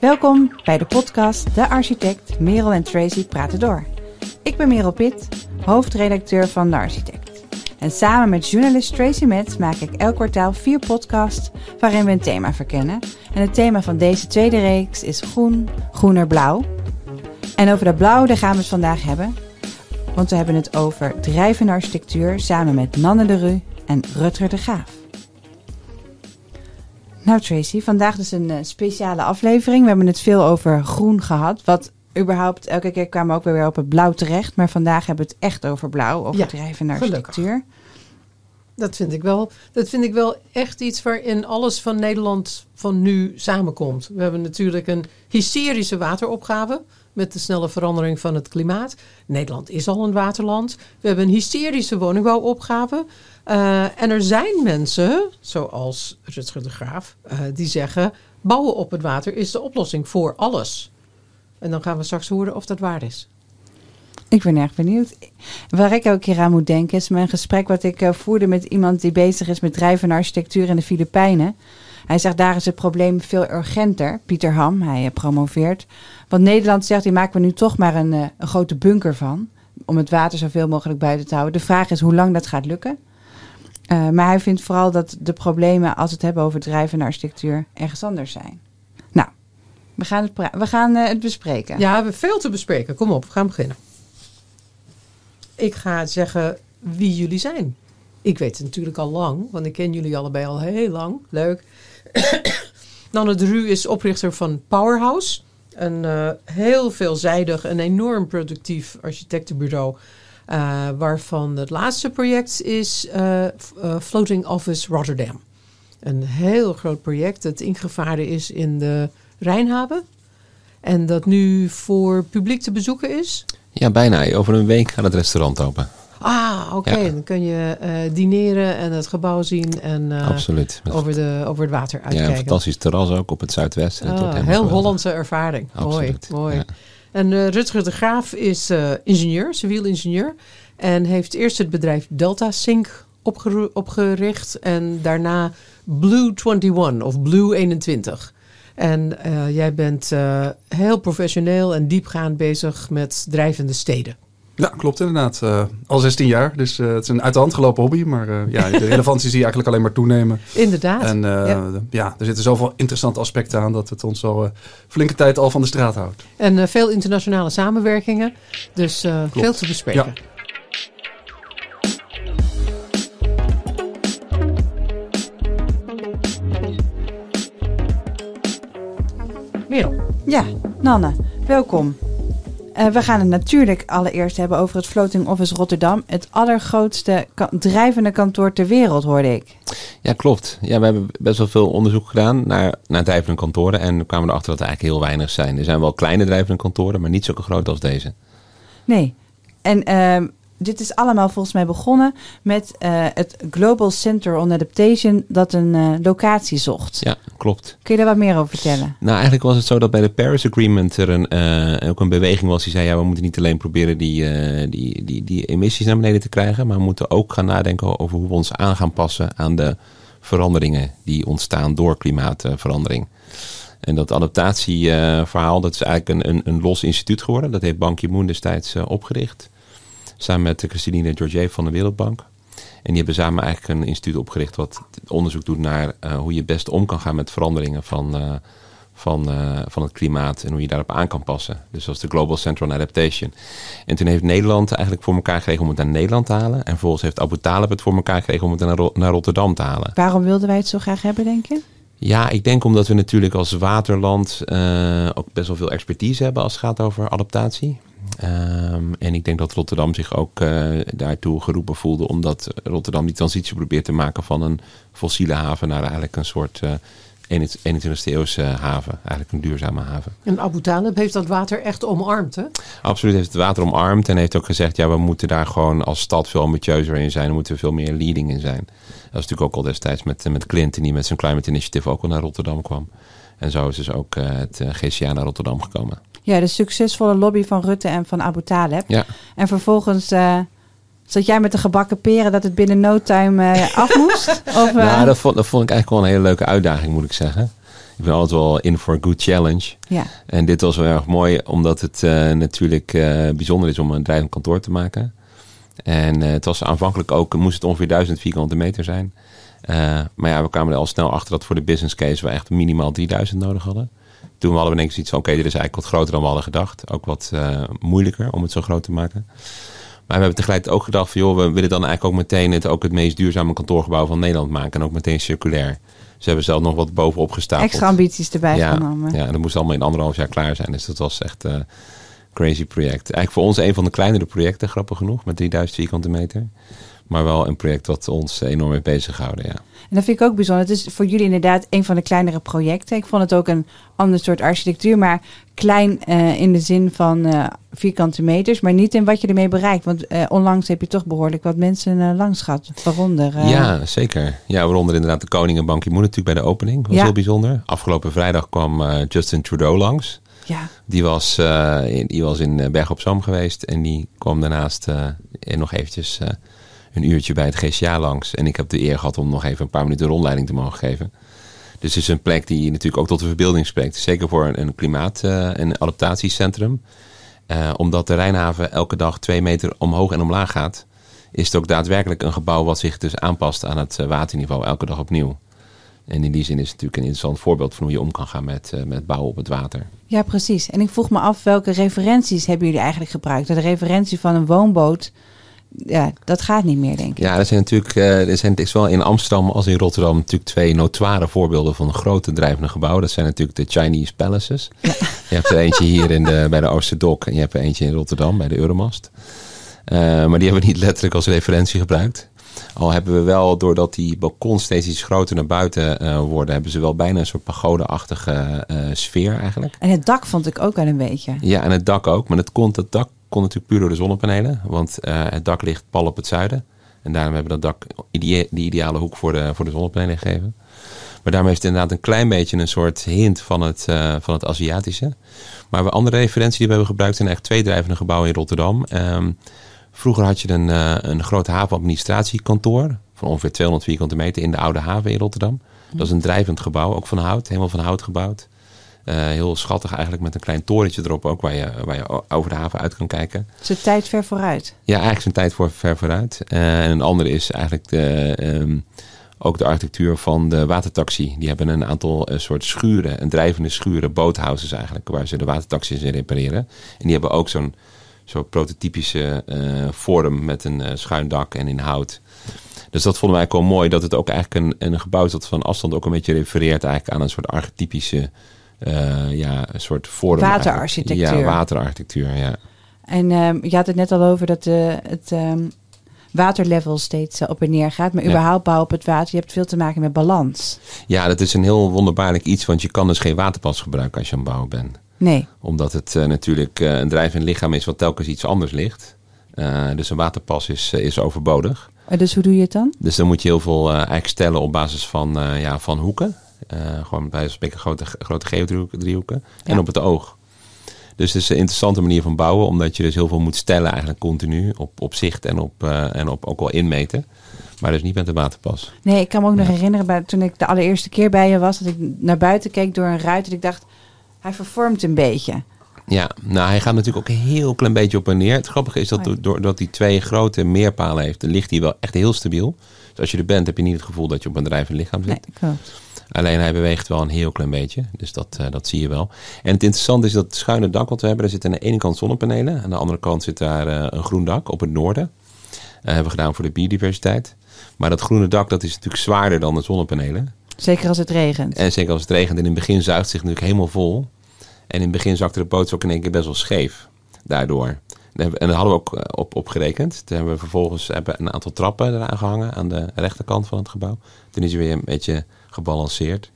Welkom bij de podcast De Architect Merel en Tracy praten door. Ik ben Merel Pitt, hoofdredacteur van De Architect. En samen met journalist Tracy Metz maak ik elk kwartaal vier podcasts waarin we een thema verkennen. En het thema van deze tweede reeks is groen, groener, blauw. En over dat blauw daar gaan we het vandaag hebben. Want we hebben het over drijvende architectuur samen met Nanne de Rue en Rutger de Graaf. Nou Tracy, vandaag dus een uh, speciale aflevering. We hebben het veel over groen gehad. Wat überhaupt, elke keer kwamen we ook weer op het blauw terecht. Maar vandaag hebben we het echt over blauw, over Ja, drijvende architectuur. Dat vind, ik wel, dat vind ik wel echt iets waarin alles van Nederland van nu samenkomt. We hebben natuurlijk een hysterische wateropgave met de snelle verandering van het klimaat. Nederland is al een waterland. We hebben een hysterische woningbouwopgave. Eh, en er zijn mensen, zoals Rutger de Graaf, eh, die zeggen... bouwen op het water is de oplossing voor alles. En dan gaan we straks horen of dat waar is. Ik ben erg benieuwd. Waar ik elke keer aan moet denken is mijn gesprek wat ik eh, voerde met iemand die bezig is met drijvende architectuur in de Filipijnen. Hij zegt daar is het probleem veel urgenter. Pieter Ham, hij eh, promoveert. Want Nederland zegt, die maken we nu toch maar een, eh, een grote bunker van. Om het water zoveel mogelijk buiten te houden. De vraag is hoe lang dat gaat lukken. Eh, maar hij vindt vooral dat de problemen als we het hebben over drijvende architectuur ergens anders zijn. Nou, we gaan het, we gaan, het bespreken. Ja, we hebben veel te bespreken. Kom op, we gaan beginnen. Ik ga zeggen wie jullie zijn. Ik weet het natuurlijk al lang, want ik ken jullie allebei al heel lang. Leuk. Nanne de Rue is oprichter van Powerhouse. Een eh, heel veelzijdig en enorm productief architectenbureau. eh, waarvan het laatste project is eh, Floating Office Rotterdam. Een heel groot project dat ingevaren is in de Rijnhaven. En dat nu voor publiek te bezoeken is. Ja, bijna. Over een week gaat het restaurant open. Ah, oké. Ja. Dan kun je eh, dineren en het gebouw zien en eh, Absoluut. Over, de, over het water ja, uitkijken. een fantastisch terras ook op het zuidwesten. Ah, heel geweldig. Hollandse ervaring. Absoluut. Mooi, mooi. Ja. En eh, Rutger de Graaf is ingenieur, civiel ingenieur. En heeft eerst het bedrijf Delta Sync opgericht. En daarna Blue 21 of Blue 21. En jij bent heel professioneel en diepgaand bezig met drijvende steden. Ja, klopt inderdaad. Eh, al 16 jaar, dus eh, het is een uit de hand gelopen hobby. Maar eh, ja, de relevantie zie je eigenlijk alleen maar toenemen. Inderdaad. En eh, Ja. ja. er zitten zoveel interessante aspecten aan dat het ons al flinke tijd al van de straat houdt. En eh, veel internationale samenwerkingen. Dus eh, veel te bespreken. Ja. Merel. Ja, Nanne, welkom. Eh, we gaan het natuurlijk allereerst hebben over het Floating Office Rotterdam. Het allergrootste ka- drijvende kantoor ter wereld, hoorde ik. Ja, klopt. Ja, we hebben best wel veel onderzoek gedaan naar, naar drijvende kantoren. En we kwamen erachter dat er eigenlijk heel weinig zijn. Er zijn wel kleine drijvende kantoren, maar niet zo groot als deze. Nee. En ehm, dit is allemaal volgens mij begonnen met eh, het Global Center on Adaptation dat een eh, locatie zocht. Ja, klopt. Kun je daar wat meer over vertellen? Nou, eigenlijk was het zo dat bij de Paris Agreement er een, eh, ook een beweging was die zei... ja, we moeten niet alleen proberen die, die, die, die emissies naar beneden te krijgen... maar we moeten ook gaan nadenken over hoe we ons aan gaan passen aan de veranderingen... die ontstaan door klimaatverandering. En dat adaptatieverhaal, dat is eigenlijk een, een, een los instituut geworden. Dat heeft Ban Ki-moon destijds opgericht. Samen met Christine Georgieva van de Wereldbank. En die hebben samen eigenlijk een instituut opgericht wat onderzoek doet naar eh, hoe je het best om kan gaan met veranderingen van, eh, van, eh, van het klimaat en hoe je daarop aan kan passen. Dus dat is de Global Center on Adaptation. En toen heeft Nederland eigenlijk voor elkaar gekregen om het naar Nederland te halen. En vervolgens heeft Abu Talib het voor elkaar gekregen om het naar, Ro- naar Rotterdam te halen. Waarom wilden wij het zo graag hebben, denk je? Ja, ik denk omdat we natuurlijk als waterland ook best wel veel expertise hebben als het gaat over adaptatie. Ehm, en ik denk dat Rotterdam zich ook eh, daartoe geroepen voelde, omdat Rotterdam die transitie probeert te maken van een fossiele haven naar eigenlijk een soort eh 21e eeuwse haven. Eigenlijk een duurzame haven. En Abu Talib heeft dat water echt omarmd, hè? Absoluut heeft het water omarmd en heeft ook gezegd, ja, we moeten daar gewoon als stad veel ambitieuzer in zijn. We moeten veel meer leading in zijn. Dat is natuurlijk ook al destijds met, met Clinton, die met zijn Climate Initiative ook al naar Rotterdam kwam. En zo is dus ook eh, het eh, GCA naar Rotterdam gekomen. Ja, de succesvolle lobby van Rutte en van Abu Taleb. Ja, En vervolgens eh, zat jij met de gebakken peren dat het binnen no time eh, af moest? Of, eh, nou, dat vond, dat vond ik eigenlijk wel een hele leuke uitdaging, moet ik zeggen. Ik ben altijd wel in voor a good challenge. Ja. En dit was wel erg mooi, omdat het eh, natuurlijk eh, bijzonder is om een drijvend kantoor te maken. En eh, het was aanvankelijk ook, moest het ongeveer 1000 vierkante meter zijn. Eh, maar ja, we kwamen er al snel achter dat voor de business case we echt minimaal 3000 nodig hadden. Toen hadden we denk ik zoiets van, oké, dit is eigenlijk wat groter dan we hadden gedacht. Ook wat eh, moeilijker om het zo groot te maken. Maar we hebben tegelijkertijd ook gedacht van, joh, we willen dan eigenlijk ook meteen het, ook het meest duurzame kantoorgebouw van Nederland maken. En ook meteen circulair. Ze hebben zelf nog wat bovenop gestapeld. Extra ambities erbij ja, genomen. Ja, en dat moest allemaal in anderhalf jaar klaar zijn. Dus dat was echt een crazy project. Eigenlijk voor ons een van de kleinere projecten, grappig genoeg, met 3000 vierkante meter. Maar wel een project wat ons enorm heeft bezighouden, ja. En dat vind ik ook bijzonder. Het is voor jullie inderdaad een van de kleinere projecten. Ik vond het ook een ander soort architectuur, maar klein eh, in de zin van eh, vierkante meters, maar niet in wat je ermee bereikt. Want eh, onlangs heb je toch behoorlijk wat mensen langs gehad, waaronder. Ja, zeker. Ja, waaronder inderdaad de koning en Ban Ki-moon natuurlijk bij de opening. Dat was Ja. heel bijzonder. Afgelopen vrijdag kwam Justin Trudeau langs. ja. Die was, in, die was in Berg op Zoom geweest. En die kwam daarnaast nog eventjes een uurtje bij het GCA langs. En ik heb de eer gehad om nog even een paar minuten rondleiding te mogen geven. Dus het is een plek die natuurlijk ook tot de verbeelding spreekt. Zeker voor een, klimaat- eh, en adaptatiecentrum. Eh, omdat de Rijnhaven elke dag twee meter omhoog en omlaag gaat... is het ook daadwerkelijk een gebouw wat zich dus aanpast aan het eh, waterniveau elke dag opnieuw. En in die zin is het natuurlijk een interessant voorbeeld van hoe je om kan gaan met, met bouwen op het water. ja, precies. En ik vroeg me af welke referenties hebben jullie eigenlijk gebruikt? De referentie van een woonboot, ja, dat gaat niet meer, denk ik. Ja, er zijn natuurlijk, eh, er zijn, het is wel in Amsterdam als in Rotterdam natuurlijk twee notoire voorbeelden van grote drijvende gebouwen. Dat zijn natuurlijk de Chinese Palaces. Je hebt er eentje hier in de, bij de Oosterdok en je hebt er eentje in Rotterdam bij de Euromast. Eh, maar die hebben we niet letterlijk als referentie gebruikt. Al hebben we wel, doordat die balkons steeds iets groter naar buiten eh, worden, hebben ze wel bijna een soort pagode-achtige eh, sfeer eigenlijk. En het dak vond ik ook wel een beetje. Ja, en het dak ook. Maar het, kon, het dak kon natuurlijk puur door de zonnepanelen. Want eh, het dak ligt pal op het zuiden. En daarom hebben we dat dak die ideale hoek voor de, voor de zonnepanelen gegeven. Maar daarmee heeft het inderdaad een klein beetje een soort hint van het, eh, van het Aziatische. Maar we andere referenties die we hebben gebruikt zijn echt twee drijvende gebouwen in Rotterdam. Ehm, vroeger had je een, eh, een groot havenadministratiekantoor van ongeveer 200 vierkante meter in de Oude Haven in Rotterdam. Dat is een drijvend gebouw, ook van hout, helemaal van hout gebouwd. Eh, heel schattig eigenlijk met een klein torentje erop ook waar je, waar je over de haven uit kan kijken. Ze tijd ver vooruit. Ja, eigenlijk zijn tijd voor ver vooruit. Eh, en een andere is eigenlijk de, ehm, ook de architectuur van de watertaxi. Die hebben een aantal eh, soort schuren, een drijvende schuren, boathouses eigenlijk, waar ze de watertaxis in repareren. En die hebben ook zo'n zo'n prototypische vorm met een eh, schuin dak en in hout. Dus dat vonden wij ook wel mooi, dat het ook eigenlijk een, een gebouw is dat van afstand ook een beetje refereert eigenlijk aan een soort archetypische, eh, ja, een soort vorm. Waterarchitectuur. Ja, waterarchitectuur, ja. En ehm, je had het net al over dat de, het ehm, waterlevel steeds eh, op en neer gaat. Maar Ja. überhaupt bouwen op het water, je hebt veel te maken met balans. Ja, dat is een heel wonderbaarlijk iets, want je kan dus geen waterpas gebruiken als je aan het bouwen bent. Nee, Omdat het eh, natuurlijk eh, een drijvend lichaam is wat telkens iets anders ligt. Eh, dus een waterpas is, eh, is overbodig. Eh, dus hoe doe je het dan? Dus dan moet je heel veel eh, eigenlijk stellen op basis van, eh, ja, van hoeken. Eh, gewoon bij spreken grote, grote geodriehoeken. En op het oog. Dus het is een interessante manier van bouwen. Omdat je dus heel veel moet stellen eigenlijk continu. Op, op zicht en op, eh, en op ook wel inmeten. Maar dus niet met de waterpas. Nee, ik kan me ook nog herinneren bij, toen ik de allereerste keer bij je was, dat ik naar buiten keek door een ruit en ik dacht, hij vervormt een beetje. Ja, nou hij gaat natuurlijk ook een heel klein beetje op en neer. Het grappige is dat Oh ja. do- doordat hij twee grote meerpalen heeft, dan ligt hij wel echt heel stabiel. Dus als je er bent, heb je niet het gevoel dat je op een drijvend lichaam zit. Nee, klopt. Alleen hij beweegt wel een heel klein beetje. Dus dat, eh, dat zie je wel. En het interessante is dat het schuine dak wat we hebben, daar zitten aan de ene kant zonnepanelen. Aan de andere kant zit daar eh, een groen dak op het noorden. Eh hebben we gedaan voor de biodiversiteit. Maar dat groene dak dat is natuurlijk zwaarder dan de zonnepanelen. Zeker als het regent. En zeker als het regent. En in het begin zuigt het zich natuurlijk helemaal vol. En in het begin zakte de boot ook in één keer best wel scheef. Daardoor. En daar hadden we ook op, op gerekend. Toen hebben we vervolgens hebben een aantal trappen eraan gehangen. Aan de rechterkant van het gebouw. Toen is hij weer een beetje gebalanceerd.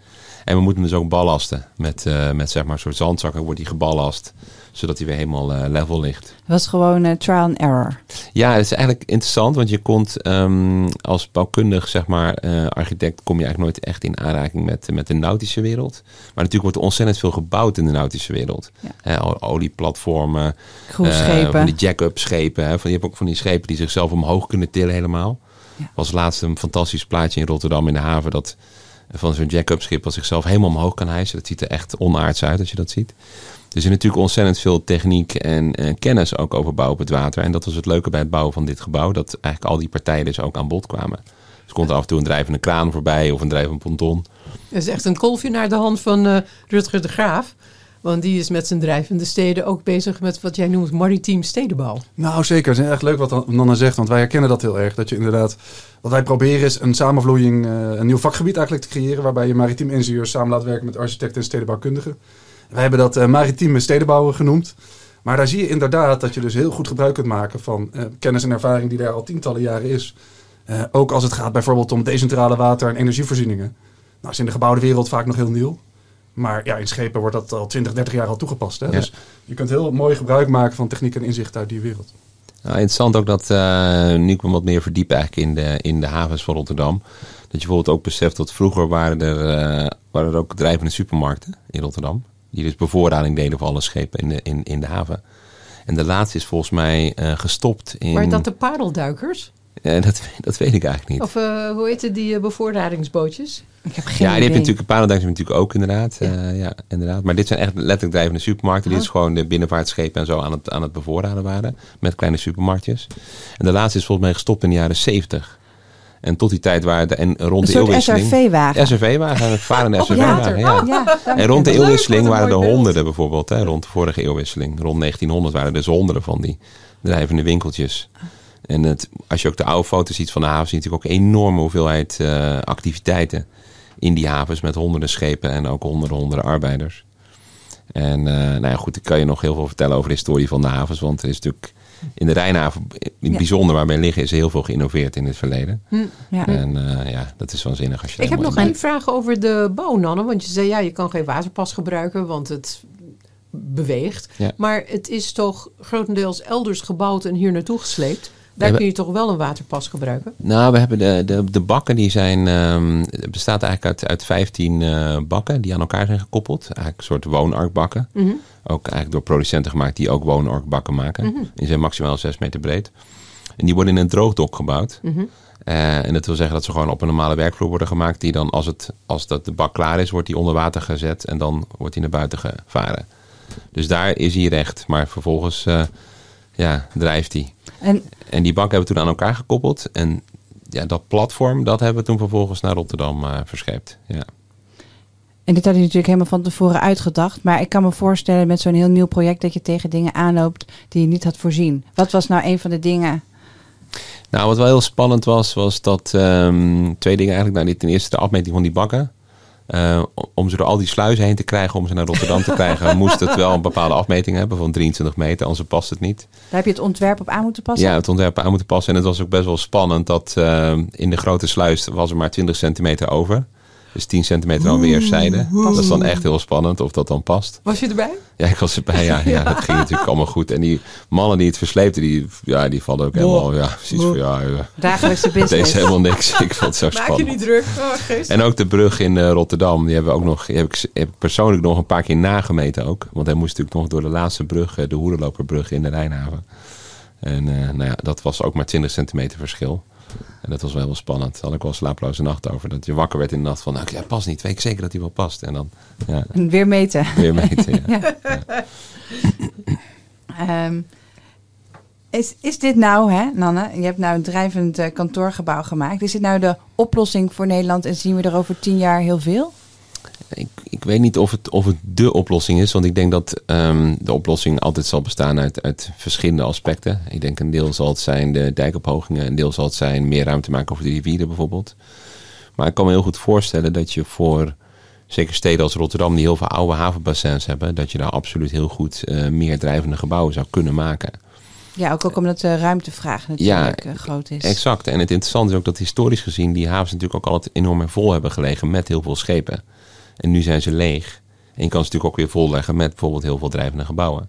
En we moeten hem dus ook ballasten. Met, eh, met zeg maar een soort zandzakken wordt hij geballast. Zodat hij weer helemaal eh, level ligt. Het was gewoon eh, trial and error. Ja, het is eigenlijk interessant, want je komt ehm, als bouwkundig, zeg maar, architect, kom je eigenlijk nooit echt in aanraking met, met de nautische wereld. Maar natuurlijk wordt er ontzettend veel gebouwd in de nautische wereld. Ja. O- olieplatformen, van die jack-up schepen. Hè, van, je hebt ook van die schepen die zichzelf omhoog kunnen tillen helemaal. Ja. was laatst een fantastisch plaatje in Rotterdam in de haven dat van zo'n jack-up schip wat zichzelf helemaal omhoog kan hijsen. Dat ziet er echt onaards uit als je dat ziet. Dus er is natuurlijk ontzettend veel techniek en eh, kennis ook over bouwen op het water. En dat was het leuke bij het bouwen van dit gebouw. Dat eigenlijk al die partijen dus ook aan bod kwamen. Dus komt af en toe een drijvende kraan voorbij of een drijvende ponton. Dat is echt een kolfje naar de hand van eh, Rutger de Graaf. Want die is met zijn drijvende steden ook bezig met wat jij noemt maritiem stedenbouw. Nou, zeker. Het is echt leuk wat Nanne zegt, want wij herkennen dat heel erg. Dat je inderdaad, wat wij proberen is een samenvloeiing, eh, een nieuw vakgebied eigenlijk te creëren, waarbij je maritiem ingenieurs samen laat werken met architecten en stedenbouwkundigen. Wij hebben dat uh, maritieme stedenbouwen genoemd. Maar daar zie je inderdaad dat je dus heel goed gebruik kunt maken van uh, kennis en ervaring die daar al tientallen jaren is. ook als het gaat bijvoorbeeld om decentrale water- en energievoorzieningen. Nou, is in de gebouwde wereld vaak nog heel nieuw. Maar ja, in schepen wordt dat al 20, 30 jaar al toegepast. Hè? Ja. Dus je kunt heel mooi gebruik maken van techniek en inzicht uit die wereld. Nou, interessant ook dat, uh, nu ik me wat meer verdiep eigenlijk in de, in de havens van Rotterdam. Dat je bijvoorbeeld ook beseft dat vroeger waren er, uh, waren er ook drijvende supermarkten in Rotterdam. Die dus bevoorrading deden voor alle schepen in de, in, in de haven. En de laatste is volgens mij uh, gestopt in... Maar dat de paardelduikers? Ja, dat, dat weet ik eigenlijk niet. Of uh, hoe heet het, die uh, bevoorradingsbootjes? Ik heb geen ja, die idee. heb je natuurlijk, paardenduikers natuurlijk ook inderdaad. Ja. Uh, ja, inderdaad. Maar dit zijn echt letterlijk drijvende supermarkten. Oh. Die dus gewoon de binnenvaartschepen en zo aan het, aan het bevoorraden waren. Met kleine supermarktjes. En de laatste is volgens mij gestopt in de jaren 70. En tot die tijd waren de, en rond een de eeuwwisseling... SRV-wagen. SRV-wagen, een varende SRV-wagen, ja. ja. ja en rond de eeuwwisseling waren er honderden bijvoorbeeld. Hè, rond de vorige eeuwwisseling. Rond 1900 waren er dus honderden van die drijvende winkeltjes. En het, als je ook de oude foto's ziet van de haven, zie je natuurlijk ook een enorme hoeveelheid uh, activiteiten in die havens met honderden schepen en ook honderden, honderden arbeiders. En uh, nou ja, goed, ik kan je nog heel veel vertellen over de historie van de havens, want er is natuurlijk in de Rijnhaven, in het ja. bijzonder waar wij liggen, is heel veel geïnnoveerd in het verleden. Hm. Ja. En uh, ja, dat is waanzinnig als je Ik heb nog één vraag over de bouw, Nanne. Want je zei, ja, je kan geen waterpas gebruiken, want het beweegt. Ja. Maar het is toch grotendeels elders gebouwd en hier naartoe gesleept. Daar kun je toch wel een waterpas gebruiken? Nou, we hebben de, de, de bakken, die zijn, um, het bestaat eigenlijk uit, uit 15 uh, bakken die aan elkaar zijn gekoppeld. Eigenlijk een soort woonarkbakken. Mm -hmm. Ook eigenlijk door producenten gemaakt die ook woonarkbakken maken. Mhm. Die zijn maximaal 6 meter breed. En die worden in een droogdok gebouwd. Mhm. Uh, en dat wil zeggen dat ze gewoon op een normale werkvloer worden gemaakt. Die dan, als, het, als dat de bak klaar is, wordt die onder water gezet. En dan wordt die naar buiten gevaren. Dus daar is hij recht. Maar vervolgens uh, ja, drijft hij. En, En die banken hebben we toen aan elkaar gekoppeld. En ja, dat platform, dat hebben we toen vervolgens naar Rotterdam uh, verscheept. Ja. en dit had je natuurlijk helemaal van tevoren uitgedacht. Maar ik kan me voorstellen met zo'n heel nieuw project dat je tegen dingen aanloopt die je niet had voorzien. Wat was nou een van de dingen? Nou, wat wel heel spannend was, was dat um, twee dingen eigenlijk. Nou, ten eerste de afmeting van die bakken. Uh, om ze door al die sluizen heen te krijgen, om ze naar Rotterdam te krijgen, moest het wel een bepaalde afmeting hebben van 23 meter, anders past het niet. Daar heb je het ontwerp op aan moeten passen? Ja, het ontwerp aan moeten passen. En het was ook best wel spannend dat uh, in de grote sluis was er maar 20 centimeter over. Dus 10 centimeter aan weerszijden. Dat is dan echt heel spannend of dat dan past. Was je erbij? Ja, ik was erbij. Ja, ja, dat ging natuurlijk allemaal goed. En die mannen die het versleepten, die, ja, die vallen ook helemaal. Ja, precies. Van, ja, ja. Dagelijkse business. is helemaal niks. Ik vond het zo Maak spannend. je niet druk. Oh. En ook de brug in uh, Rotterdam, die hebben we ook nog, die heb ik, heb ik persoonlijk nog een paar keer nagemeten ook. Want hij moest natuurlijk nog door de laatste brug, uh, de Hoerenloperbrug in de Rijnhaven. En uh, nou ja, dat was ook maar 20 centimeter verschil. En dat was wel heel spannend. Daar had ik wel slaaploze nacht over. Dat je wakker werd in de nacht van, nou, ja, past niet. Weet ik zeker dat hij wel past. En dan, ja, weer meten. weer meten. Ja. Um, is, is dit nou, hè, Nanne? Je hebt nou een drijvend uh, kantoorgebouw gemaakt. Is dit nou de oplossing voor Nederland en zien we er over tien jaar heel veel? Ik, ik weet niet of het, of het de oplossing is. Want ik denk dat um, de oplossing altijd zal bestaan uit, uit verschillende aspecten. Ik denk een deel zal het zijn de dijkophogingen. Een deel zal het zijn meer ruimte maken over de rivieren bijvoorbeeld. Maar ik kan me heel goed voorstellen dat je voor zeker steden als Rotterdam, die heel veel oude havenbassins hebben, dat je daar absoluut heel goed uh, meer drijvende gebouwen zou kunnen maken. Ja, ook, ook omdat de ruimtevraag natuurlijk ja, uh, groot is. Exact. En het interessante is ook dat historisch gezien die havens natuurlijk ook altijd enorm vol hebben gelegen met heel veel schepen. En nu zijn ze leeg. En je kan ze natuurlijk ook weer volleggen met bijvoorbeeld heel veel drijvende gebouwen.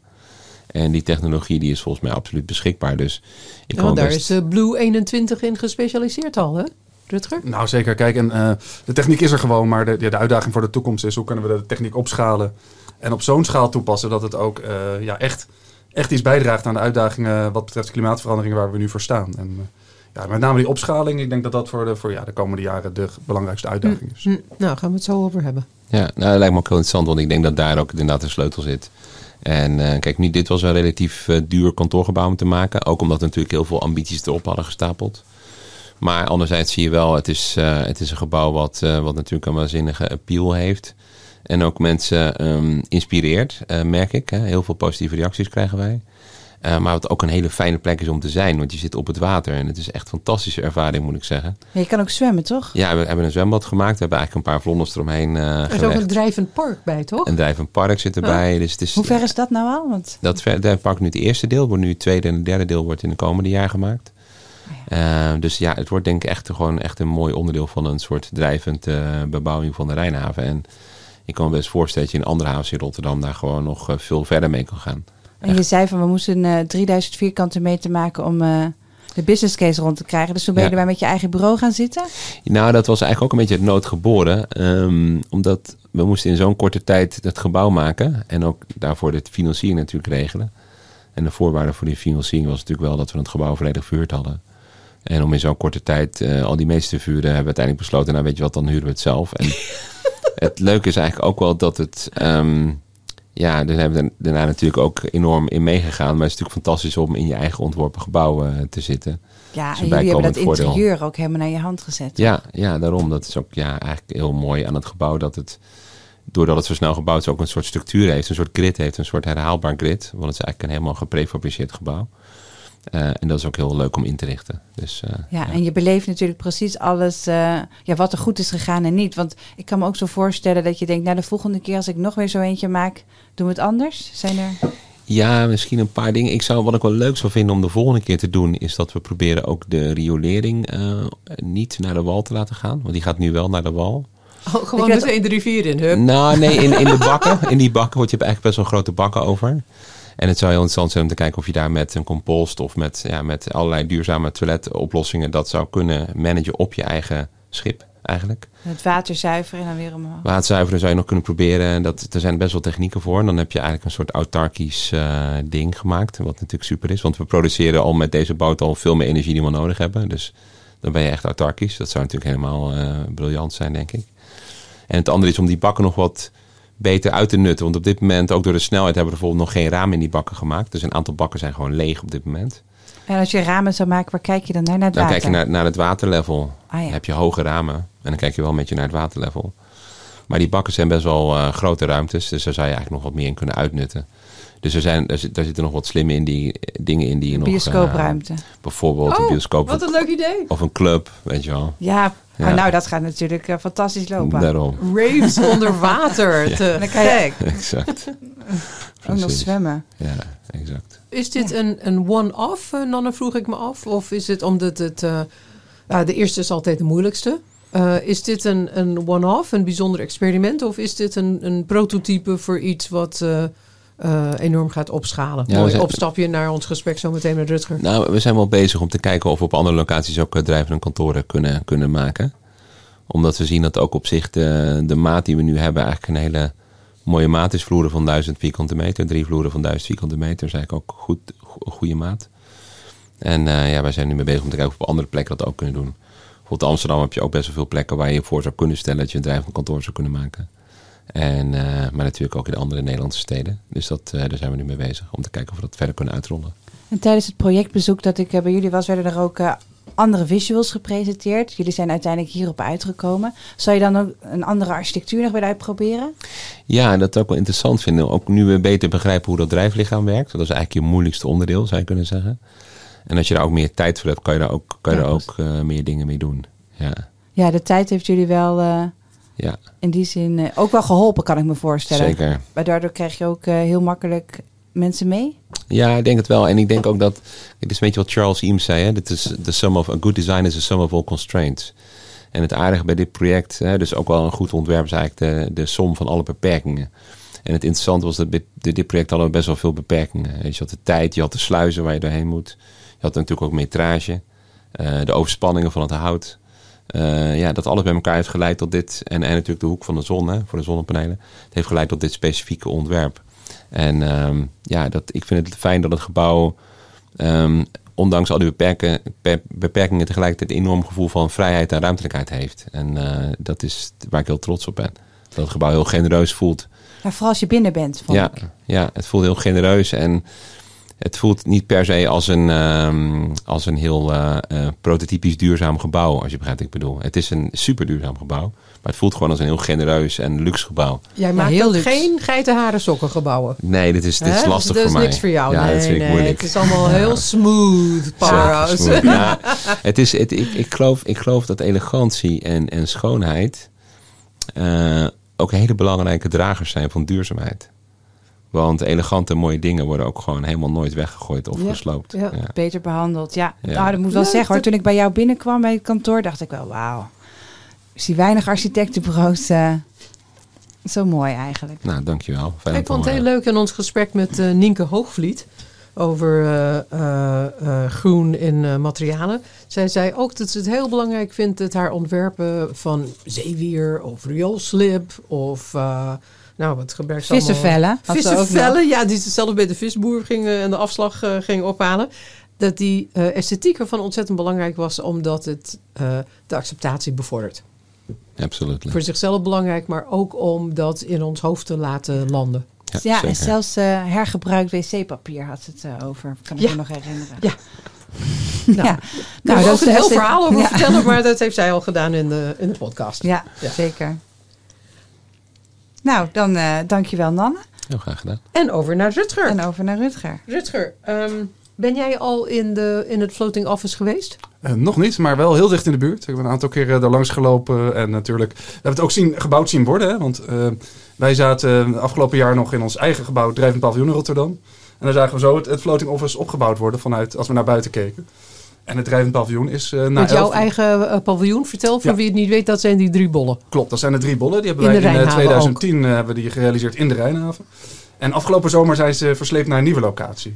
En die technologie die is volgens mij absoluut beschikbaar. Dus ik ja, kan daar best... is uh, Blue 21 in gespecialiseerd al, hè? Rutger? Nou, zeker. Kijk, en, uh, de techniek is er gewoon, maar de, ja, de uitdaging voor de toekomst is hoe kunnen we de techniek opschalen en op zo'n schaal toepassen dat het ook uh, ja, echt, echt iets bijdraagt aan de uitdagingen wat betreft klimaatverandering waar we nu voor staan. En, uh, ja, met name die opschaling, ik denk dat dat voor de, voor, ja, de komende jaren de belangrijkste uitdaging is. Hm, Nou, gaan we het zo over hebben. Ja, nou, dat lijkt me ook heel interessant, want ik denk dat daar ook inderdaad de sleutel zit. En eh, kijk, nu, dit was een relatief eh, duur kantoorgebouw om te maken. Ook omdat er natuurlijk heel veel ambities erop hadden gestapeld. Maar anderzijds zie je wel, het is, eh, het is een gebouw wat, eh, wat natuurlijk een waanzinnige appeal heeft. En ook mensen ehm, inspireert, eh, merk ik. Hè. Heel veel positieve reacties krijgen wij. Eh, maar wat ook een hele fijne plek is om te zijn, want je zit op het water. En het is echt een fantastische ervaring, moet ik zeggen. Je kan ook zwemmen, toch? Ja, we hebben een zwembad gemaakt. We hebben eigenlijk een paar vlonders eromheen eh Er is ook een drijvend park bij, toch? Een drijvend park zit erbij. Dus het is, Hoe ver is dat nou al? Want Dat drijvend park nu het eerste deel. Wordt nu het tweede en het derde deel wordt in de komende jaar gemaakt. Eh, dus ja, het wordt denk ik echt, gewoon echt een mooi onderdeel van een soort drijvend bebouwing van de Rijnhaven. En ik kan me best voorstellen dat je in andere havens in Rotterdam daar gewoon nog veel verder mee kan gaan. En je zei van we moesten eh 3000 vierkante meter maken om eh, de business case rond te krijgen. Dus toen ben je Ja. erbij met je eigen bureau gaan zitten. Nou, dat was eigenlijk ook een beetje het nood geboren. ehm, omdat we moesten in zo'n korte tijd het gebouw maken. En ook daarvoor de financiering natuurlijk regelen. En de voorwaarde voor die financiering was natuurlijk wel dat we het gebouw volledig verhuurd hadden. En om in zo'n korte tijd eh, al die meeste te vuren, hebben we uiteindelijk besloten, nou weet je wat, dan huren we het zelf. En het leuke is eigenlijk ook wel dat het, ehm, ja, daar hebben we daarna natuurlijk ook enorm in meegegaan. Maar het is natuurlijk fantastisch om in je eigen ontworpen gebouw eh, te zitten. Ja, is en jullie hebben dat voordeel. interieur ook helemaal naar je hand gezet. Ja, ja, daarom. Dat is ook ja, eigenlijk heel mooi aan het gebouw. Dat het, doordat het zo snel gebouwd is, ook een soort structuur heeft. Een soort grid heeft. Een soort herhaalbaar grid. Want het is eigenlijk een helemaal geprefabriceerd gebouw. Eh, en dat is ook heel leuk om in te richten. Dus, eh, Ja, en je beleeft natuurlijk precies alles, eh, ja, wat er goed is gegaan en niet. Want ik kan me ook zo voorstellen dat je denkt, nou de volgende keer als ik nog weer zo eentje maak, doen we het anders? Zijn er... Ja, misschien een paar dingen. Ik zou, wat ik wel leuk zou vinden om de volgende keer te doen, is dat we proberen ook de riolering eh, niet naar de wal te laten gaan. Want die gaat nu wel naar de wal. Oh, gewoon weet- meteen de rivier in, hup. Nou, nee, in, in de bakken. In die bakken, want je hebt eigenlijk best wel grote bakken over. En het zou heel interessant zijn om te kijken of je daar met een compost of met, ja, met allerlei duurzame toiletoplossingen dat zou kunnen managen op je eigen schip eigenlijk. Het water zuiveren en dan weer omhoog. Waterzuiveren zou je nog kunnen proberen. En Dat, er zijn best wel technieken voor. En dan heb je eigenlijk een soort autarkisch eh, ding gemaakt. Wat natuurlijk super is. Want we produceren al met deze boot al veel meer energie die we nodig hebben. Dus dan ben je echt autarkisch. Dat zou natuurlijk helemaal eh, briljant zijn, denk ik. En het andere is om die bakken nog wat beter uit te nutten. Want op dit moment, ook door de snelheid, hebben we bijvoorbeeld nog geen ramen in die bakken gemaakt. Dus een aantal bakken zijn gewoon leeg op dit moment. En als je ramen zou maken, waar kijk je dan naar? Naar het Dan water? kijk je naar, naar het waterlevel. Ah, ja. Dan heb je hoge ramen. En dan kijk je wel een beetje naar het waterlevel. Maar die bakken zijn best wel eh, grote ruimtes. Dus daar zou je eigenlijk nog wat meer in kunnen uitnutten. Dus er zijn, daar, zit, daar zitten nog wat slimme in die, dingen in die je Een nog... eh, bioscoopruimte. bijvoorbeeld een Oh, bioscoop Wat een leuk idee. of een club, weet je wel. Ja, Ja. nou dat gaat natuurlijk eh, fantastisch lopen. Daarom. Raves onder water. Te kan je gek. Exact. ook nog zwemmen. Ja, exact. Is dit een, een one-off, eh, Nanne, vroeg ik me af? Of is het omdat het... de eerste is altijd de moeilijkste. Eh, is dit een, een one-off, een bijzonder experiment? Of is dit een, een prototype voor iets wat eh, enorm gaat opschalen? Ja, Mooi zijn- opstapje naar ons gesprek zo meteen met Rutger. Nou, we zijn wel bezig om te kijken of we op andere locaties ook eh, drijvende kantoren kunnen, kunnen maken. Omdat we zien dat ook op zich de, de maat die we nu hebben eigenlijk een hele mooie maat is. Vloeren van 1000 vierkante meter. Drie vloeren van 1000 vierkante meter is eigenlijk ook goed, go- goede maat. En eh, ja, wij zijn nu mee bezig om te kijken of we op andere plekken dat ook kunnen doen. Bijvoorbeeld Amsterdam heb je ook best wel veel plekken waar je voor zou kunnen stellen dat je een drijvend kantoor zou kunnen maken. En, eh, maar natuurlijk ook in de andere Nederlandse steden. Dus dat, eh, daar zijn we nu mee bezig om te kijken of we dat verder kunnen uitrollen. En tijdens het projectbezoek dat ik eh, bij jullie was, werden er ook andere visuals gepresenteerd. Jullie zijn uiteindelijk hierop uitgekomen. Zou je dan ook een andere architectuur nog willen uitproberen? Ja, en dat ook wel interessant vinden. Ook nu we beter begrijpen hoe dat drijflichaam werkt. Dat is eigenlijk je moeilijkste onderdeel, zou je kunnen zeggen. En als je daar ook meer tijd voor hebt, kan je daar ook, kan je Ja, daar ook meer dingen mee doen. Ja, Ja, de tijd heeft jullie wel ja in die zin eh, ook wel geholpen, kan ik me voorstellen. zeker. Maar daardoor krijg je ook eh, heel makkelijk mensen mee. Ja, ik denk het wel. En ik denk ook dat, dit is een beetje wat Charles Eames zei. Hè? Dit is the sum of, a good design is the sum of all constraints. En het aardige bij dit project, hè, dus ook wel een goed ontwerp, is eigenlijk de, de som van alle beperkingen. En het interessante was dat dit, dit project hadden best wel veel beperkingen. Je had de tijd, je had de sluizen waar je doorheen moet. Je had natuurlijk ook metrage, eh, de overspanningen van het hout. Eh, ja, dat alles bij elkaar heeft geleid tot dit. En, en natuurlijk de hoek van de zon, hè, voor de zonnepanelen. Het heeft geleid tot dit specifieke ontwerp. En ehm, ja, dat, ik vind het fijn dat het gebouw, ehm, ondanks al die beperken, per- beperkingen tegelijkertijd een enorm gevoel van vrijheid en ruimtelijkheid heeft. En eh, dat is waar ik heel trots op ben. Dat het gebouw heel genereus voelt. Ja, vooral als je binnen bent, vond Ja, ik. ja, het voelt heel genereus en het voelt niet per se als een, ehm, als een heel eh, eh, prototypisch duurzaam gebouw, als je begrijpt wat ik bedoel. Het is een super duurzaam gebouw, maar het voelt gewoon als een heel genereus en luxe gebouw. Jij maakt heel geen geitenharen sokken gebouwen. Nee, dit is, dit is Hè? lastig dat voor is mij. niks voor jou. Ja, nee, dat vind ik nee, moeilijk. Het is allemaal heel smooth powerhouse. Smooth. Ja, het is, het, ik, ik, geloof, ik geloof dat elegantie en, en schoonheid eh, ook hele belangrijke dragers zijn van duurzaamheid. Want elegante mooie dingen worden ook gewoon helemaal nooit weggegooid of Ja, gesloopt. ja. Ja. Beter behandeld. Ja, Ja. Nou, dat moet wel zeggen hoor. Toen ik bij jou binnenkwam bij het kantoor, dacht ik wel, wauw. Ik zie weinig architectenbureaus. eh, zo mooi eigenlijk. Nou, dankjewel. Fijn Ik vond het heel leuk in ons gesprek met eh, Nienke Hoogvliet over eh, groen in eh, materialen. Zij zei ook dat ze het heel belangrijk vindt dat haar ontwerpen van zeewier of rioolslip of uh, nou wat ze allemaal? Vissenvellen. Vissenvellen, ja, die ze zelf bij de visboer ging eh, en de afslag eh, ging ophalen. Dat die eh, esthetiek ervan ontzettend belangrijk was, omdat het eh, de acceptatie bevordert. Absoluut. Voor zichzelf belangrijk, maar ook om dat in ons hoofd te laten landen. Ja, en zelfs eh, hergebruikt wc-papier had ze het over. Kan ik Ja. me nog herinneren. Ja. Nou, Nou, nou, daar dat is een heel verhaal over ja. vertellen, maar dat heeft zij al gedaan in de, in de podcast. Ja, Ja. zeker. Nou, dan eh dankjewel Nanne. Heel graag gedaan. En over naar Rutger. En over naar Rutger. Rutger, ehm, ben jij al in, de, in het floating office geweest? Eh, nog niet, maar wel heel dicht in de buurt. Ik ben een aantal keren daar langs gelopen. En natuurlijk, we hebben het ook zien, gebouwd zien worden. Hè? Want eh, wij zaten afgelopen jaar nog in ons eigen gebouw, Drijvend Paviljoen in Rotterdam. En dan zagen we zo het, het floating office opgebouwd worden vanuit, als we naar buiten keken. En het Drijvend Paviljoen is... eh na Met jouw elf- eigen eh, paviljoen. Vertel voor Ja. wie het niet weet, dat zijn die drie bollen. Klopt, dat zijn de drie bollen. Die hebben In wij in eh, Rijnhaven 2010 eh, hebben die gerealiseerd in de Rijnhaven. En afgelopen zomer zijn ze versleept naar een nieuwe locatie.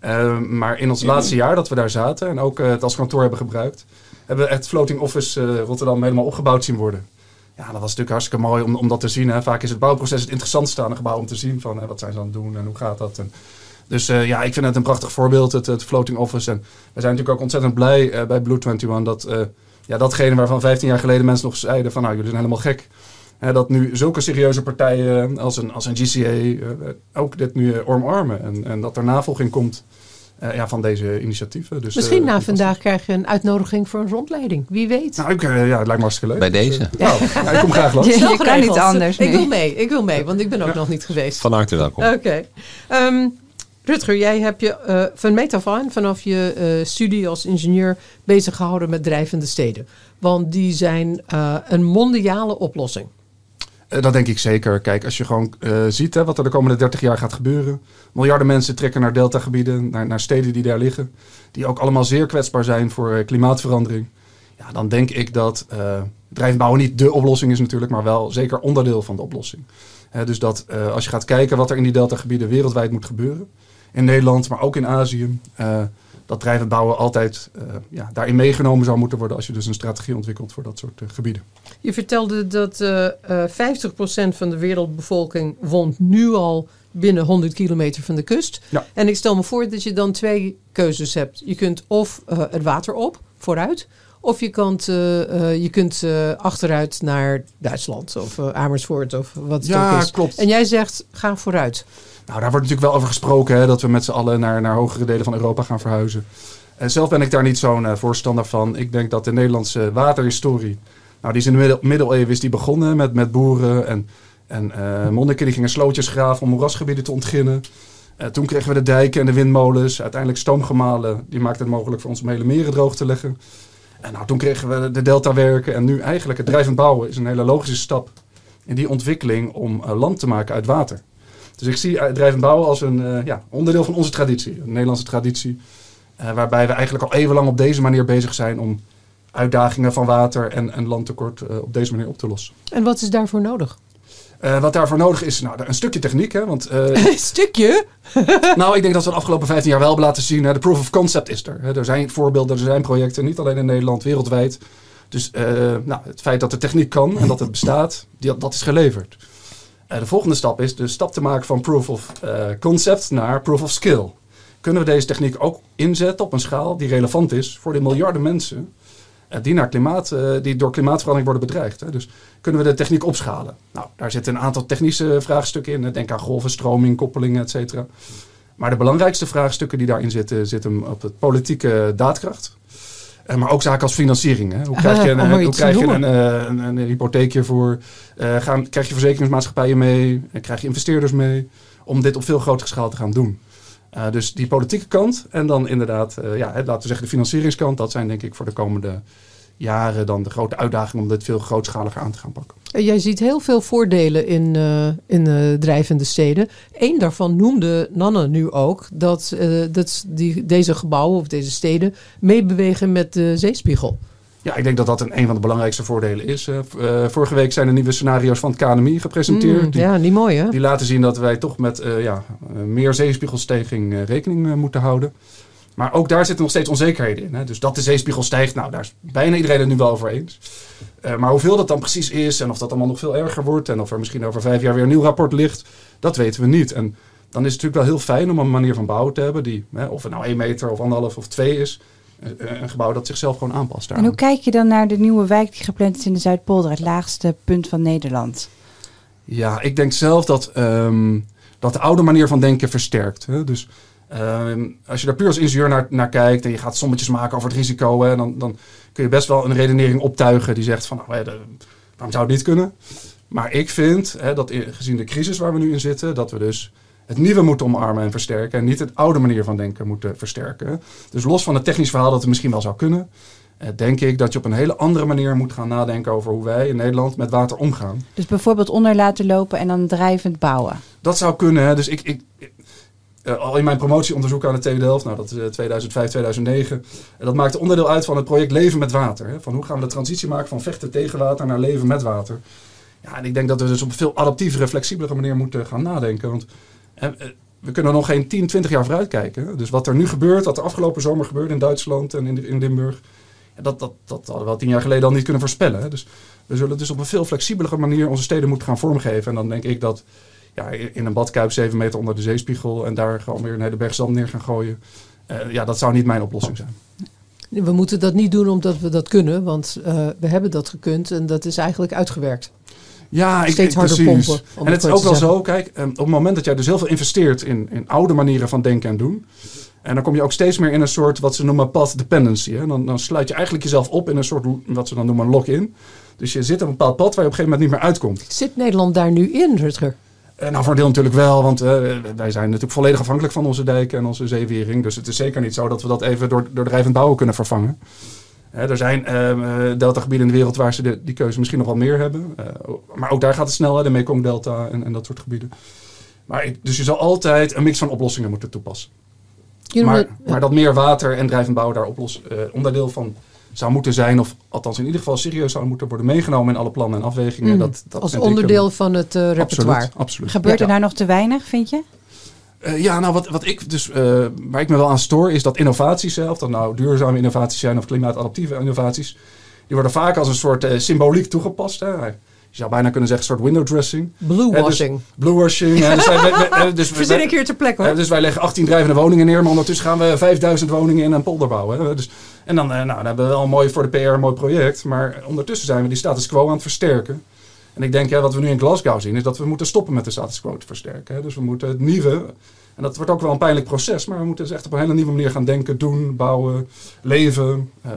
Eh, maar in ons laatste jaar dat we daar zaten en ook het als kantoor hebben gebruikt, hebben we het floating office eh, Rotterdam helemaal opgebouwd zien worden. Ja, dat was natuurlijk hartstikke mooi om, om dat te zien. Hè. Vaak is het bouwproces het interessantste aan een gebouw om te zien van hè, wat zijn ze aan het doen en hoe gaat dat. En, dus eh, ja, ik vind het een prachtig voorbeeld, het, het floating office. En we zijn natuurlijk ook ontzettend blij eh, bij Blue 21 dat eh, ja, datgene waarvan 15 jaar geleden mensen nog zeiden van nou, jullie zijn helemaal gek. Hè, dat nu zulke serieuze partijen als een, als een GCA ook dit nu omarmen. En, en dat er navolging komt eh, ja, van deze initiatieven. Dus, Misschien na vandaag krijg je een uitnodiging voor een rondleiding. Wie weet. Nou, ik, eh, ja, het lijkt me hartstikke leuk. Bij Dus, deze. nou, ja, ik kom graag langs. Je- kan niet anders Ik wil mee, ik wil mee, want ik ben ook nog niet geweest. Van harte welkom. Oké. Ehm, Rutger, jij hebt je eh, van meet af aan, vanaf je eh, studie als ingenieur, bezig gehouden met drijvende steden. Want die zijn eh, een mondiale oplossing. Dat denk ik zeker. Kijk, als je gewoon ziet hè, wat er de komende 30 jaar gaat gebeuren. Miljarden mensen trekken naar deltagebieden, naar, naar steden die daar liggen. Die ook allemaal zeer kwetsbaar zijn voor klimaatverandering. Ja, dan denk ik dat drijfbouwen niet de oplossing is natuurlijk, maar wel zeker onderdeel van de oplossing. Dus dat als je gaat kijken wat er in die deltagebieden wereldwijd moet gebeuren. In Nederland, maar ook in Azië. eh, dat drijvend bouwen altijd eh, ja, daarin meegenomen zou moeten worden als je dus een strategie ontwikkelt voor dat soort eh, gebieden. Je vertelde dat eh eh 50% van de wereldbevolking woont nu al binnen 100 kilometer van de kust. Ja. En ik stel me voor dat je dan twee keuzes hebt. Je kunt of het water op, vooruit. Of je, kunt, je kunt achteruit naar Duitsland of Amersfoort of wat het Ja, ook is. klopt. En jij zegt, ga vooruit. Nou, daar wordt natuurlijk wel over gesproken hè, dat we met z'n allen naar, naar hogere delen van Europa gaan verhuizen. En zelf ben ik daar niet zo'n eh, voorstander van. Ik denk dat de Nederlandse waterhistorie, nou die is in de middel, middeleeuwen is die begonnen met, met boeren en, en eh, monniken die gingen slootjes graven om moerasgebieden te ontginnen. Eh, toen kregen we de dijken en de windmolens, uiteindelijk stoomgemalen, die maakten het mogelijk voor ons om hele meren droog te leggen. En nou, toen kregen we de deltawerken en nu eigenlijk het drijvend bouwen is een hele logische stap in die ontwikkeling om land te maken uit water. Dus ik zie eh, drijvend bouwen als een eh, ja, onderdeel van onze traditie, een Nederlandse traditie. eh, waarbij we eigenlijk al eeuwenlang op deze manier bezig zijn om uitdagingen van water en, en landtekort op deze manier op te lossen. En wat is daarvoor nodig? Wat daarvoor nodig is, nou, een stukje techniek. Hè, want Een stukje? nou, ik denk dat we de afgelopen 15 jaar wel hebben laten zien. Hè, de proof of concept is er. Hè. Er zijn voorbeelden, er zijn projecten, niet alleen in Nederland, wereldwijd. Dus nou, het feit dat de techniek kan en dat het bestaat, die, dat is geleverd. Eh, de volgende stap is de stap te maken van proof of eh, concept naar proof of skill. kunnen we deze techniek ook inzetten op een schaal die relevant is voor de miljarden mensen eh, die, klimaat, die door klimaatverandering worden bedreigd. Dus kunnen we de techniek opschalen? Nou, daar zitten een aantal technische vraagstukken in. Denk aan golven, stroming, koppelingen, et cetera. Maar de belangrijkste vraagstukken die daarin zitten, zitten op het politieke daadkracht. Uh, maar ook zaken als financiering. Hè. Hoe krijg je een, hoe krijg je een, een, een, hypotheek hiervoor? Uh, gaan, krijg je verzekeringsmaatschappijen mee? Krijg je investeerders mee? Om dit op veel grotere schaal te gaan doen. Uh, dus die politieke kant en dan inderdaad, uh, ja, laten we zeggen de financieringskant. Dat zijn denk ik voor de komende jaren dan de grote uitdaging om dit veel grootschaliger aan te gaan pakken. Jij ziet heel veel voordelen in, uh, in drijvende steden. Eén daarvan noemde Nanne nu ook, dat, dat die, deze gebouwen of deze steden meebewegen met de zeespiegel. Ja, ik denk dat dat een, een van de belangrijkste voordelen is. Uh, vorige week zijn er nieuwe scenario's van het KNMI gepresenteerd. Mm, die, ja, niet mooi hè? Die laten zien dat wij toch met uh, ja, meer zeespiegelstijging rekening moeten houden. Maar ook daar zitten nog steeds onzekerheden in. Hè? Dus dat de zeespiegel stijgt, nou daar is bijna iedereen het nu wel over eens. maar hoeveel dat dan precies is en of dat allemaal nog veel erger wordt... en of er misschien over vijf jaar weer een nieuw rapport ligt, dat weten we niet. En dan is het natuurlijk wel heel fijn om een manier van bouwen te hebben... die, hè, of het nou één meter of anderhalf of twee is een gebouw dat zichzelf gewoon aanpast. En hoe kijk je dan naar de nieuwe wijk die gepland is in de Zuidpolder, het laagste punt van Nederland? Ja, ik denk zelf dat, um, dat de oude manier van denken versterkt. Hè? Dus um, als je daar puur als ingenieur naar, naar kijkt en je gaat sommetjes maken over het risico, hè, dan, dan kun je best wel een redenering optuigen die zegt van, nou, de, waarom zou het niet kunnen? Maar ik vind, hè, dat gezien de crisis waar we nu in zitten, dat we dus het nieuwe moeten omarmen en versterken. En niet het oude manier van denken moeten versterken. Dus los van het technisch verhaal dat het misschien wel zou kunnen. Eh, denk ik dat je op een hele andere manier moet gaan nadenken over hoe wij in Nederland met water omgaan. Dus bijvoorbeeld onder laten lopen en dan drijvend bouwen. Dat zou kunnen. Hè. Dus ik, ik, al in mijn promotieonderzoek aan de tweede helft, nou dat is uh, 2005, 2009. dat maakte onderdeel uit van het project Leven met Water. Hè. Van hoe gaan we de transitie maken van vechten tegen water naar leven met water. Ja, en ik denk dat we dus op een veel adaptievere, flexibelere manier moeten gaan nadenken. Want en, eh, we kunnen nog geen 10, 20 jaar vooruit kijken. Dus wat er nu gebeurt, wat er afgelopen zomer gebeurde in Duitsland en in, in Limburg, dat, dat, dat hadden we al tien jaar geleden al niet kunnen voorspellen. Dus we zullen dus op een veel flexibelere manier onze steden moeten gaan vormgeven. En dan denk ik dat ja, in een badkuip 7 meter onder de zeespiegel en daar gewoon weer een hele berg zand neer gaan gooien. Uh, ja, dat zou niet mijn oplossing zijn. We moeten dat niet doen omdat we dat kunnen, want uh, we hebben dat gekund en dat is eigenlijk uitgewerkt. Ja, ik, steeds harder precies. pompen. En het is ook wel zo, kijk, um, op het moment dat jij dus heel veel investeert in, in oude manieren van denken en doen. En dan kom je ook steeds meer in een soort wat ze noemen path dependency. Hè? Dan, dan sluit je eigenlijk jezelf op in een soort wat ze dan noemen lock-in. Dus je zit op een bepaald pad waar je op een gegeven moment niet meer uitkomt. Zit Nederland daar nu in, Rutger? Voor een deel natuurlijk wel, want uh, wij zijn natuurlijk volledig afhankelijk van onze dijken en onze zeewering. Dus het is zeker niet zo dat we dat even door, door drijvend bouwen kunnen vervangen er zijn uh, deltagebieden in de wereld waar ze de, die keuze misschien nog wel meer hebben. Uh, maar ook daar gaat het snel, hè, de Mekong Delta en, en dat soort gebieden. Maar dus je zal altijd een mix van oplossingen moeten toepassen. Maar, maar, dat meer water en drijvend bouwen daar oplos, uh, onderdeel van zou moeten zijn, of althans in ieder geval serieus zou moeten worden meegenomen in alle plannen en afwegingen. Mm. Dat, dat Als onderdeel van het repertoire. Absoluut, absoluut. Gebeurt er nou nog te weinig, vind je? Uh, ja, nou wat, wat ik dus, uh, waar ik me wel aan stoor, is dat innovaties zelf, dat nou duurzame innovaties zijn of klimaatadaptieve innovaties, die worden vaak als een soort uh, symboliek toegepast. Hè. Je zou bijna kunnen zeggen, een soort window dressing. Bluewashing. Dus, bluewashing. dus wij, dus Verzin ik hier ter plekke hoor. dus wij leggen 18 drijvende woningen neer, maar ondertussen gaan we 5000 woningen in een polder bouwen. Hè. Dus, en dan, nou, dan hebben we wel mooi voor de PR een mooi project, maar ondertussen zijn we die status quo aan het versterken. En ik denk, ja, wat we nu in Glasgow zien, is dat we moeten stoppen met de status quo te versterken. Hè. Dus we moeten het nieuwe, en dat wordt ook wel een pijnlijk proces, maar we moeten dus echt op een hele nieuwe manier gaan denken, doen, bouwen, leven. Uh.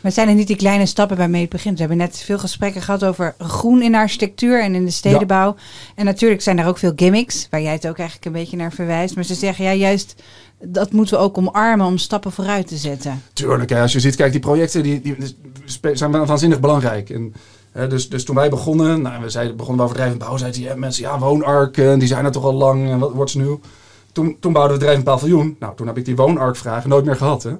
Maar zijn er niet die kleine stappen waarmee het begint? We hebben net veel gesprekken gehad over groen in architectuur en in de stedenbouw. En natuurlijk zijn er ook veel gimmicks, waar jij het ook eigenlijk een beetje naar verwijst. Maar ze zeggen, ja, juist dat moeten we ook omarmen om stappen vooruit te zetten. Tuurlijk, hè. als je ziet, kijk, die projecten die, die zijn waanzinnig belangrijk. En, dus, dus toen wij begonnen, nou, we zeiden, begonnen we over drijvend bouw, zeiden ja, mensen, ja, woonarken, die zijn er toch al lang, en wat wordt ze nu? Toen, toen bouwden we drijvend paviljoen. Nou, toen heb ik die woonarkvragen nooit meer gehad. Hè?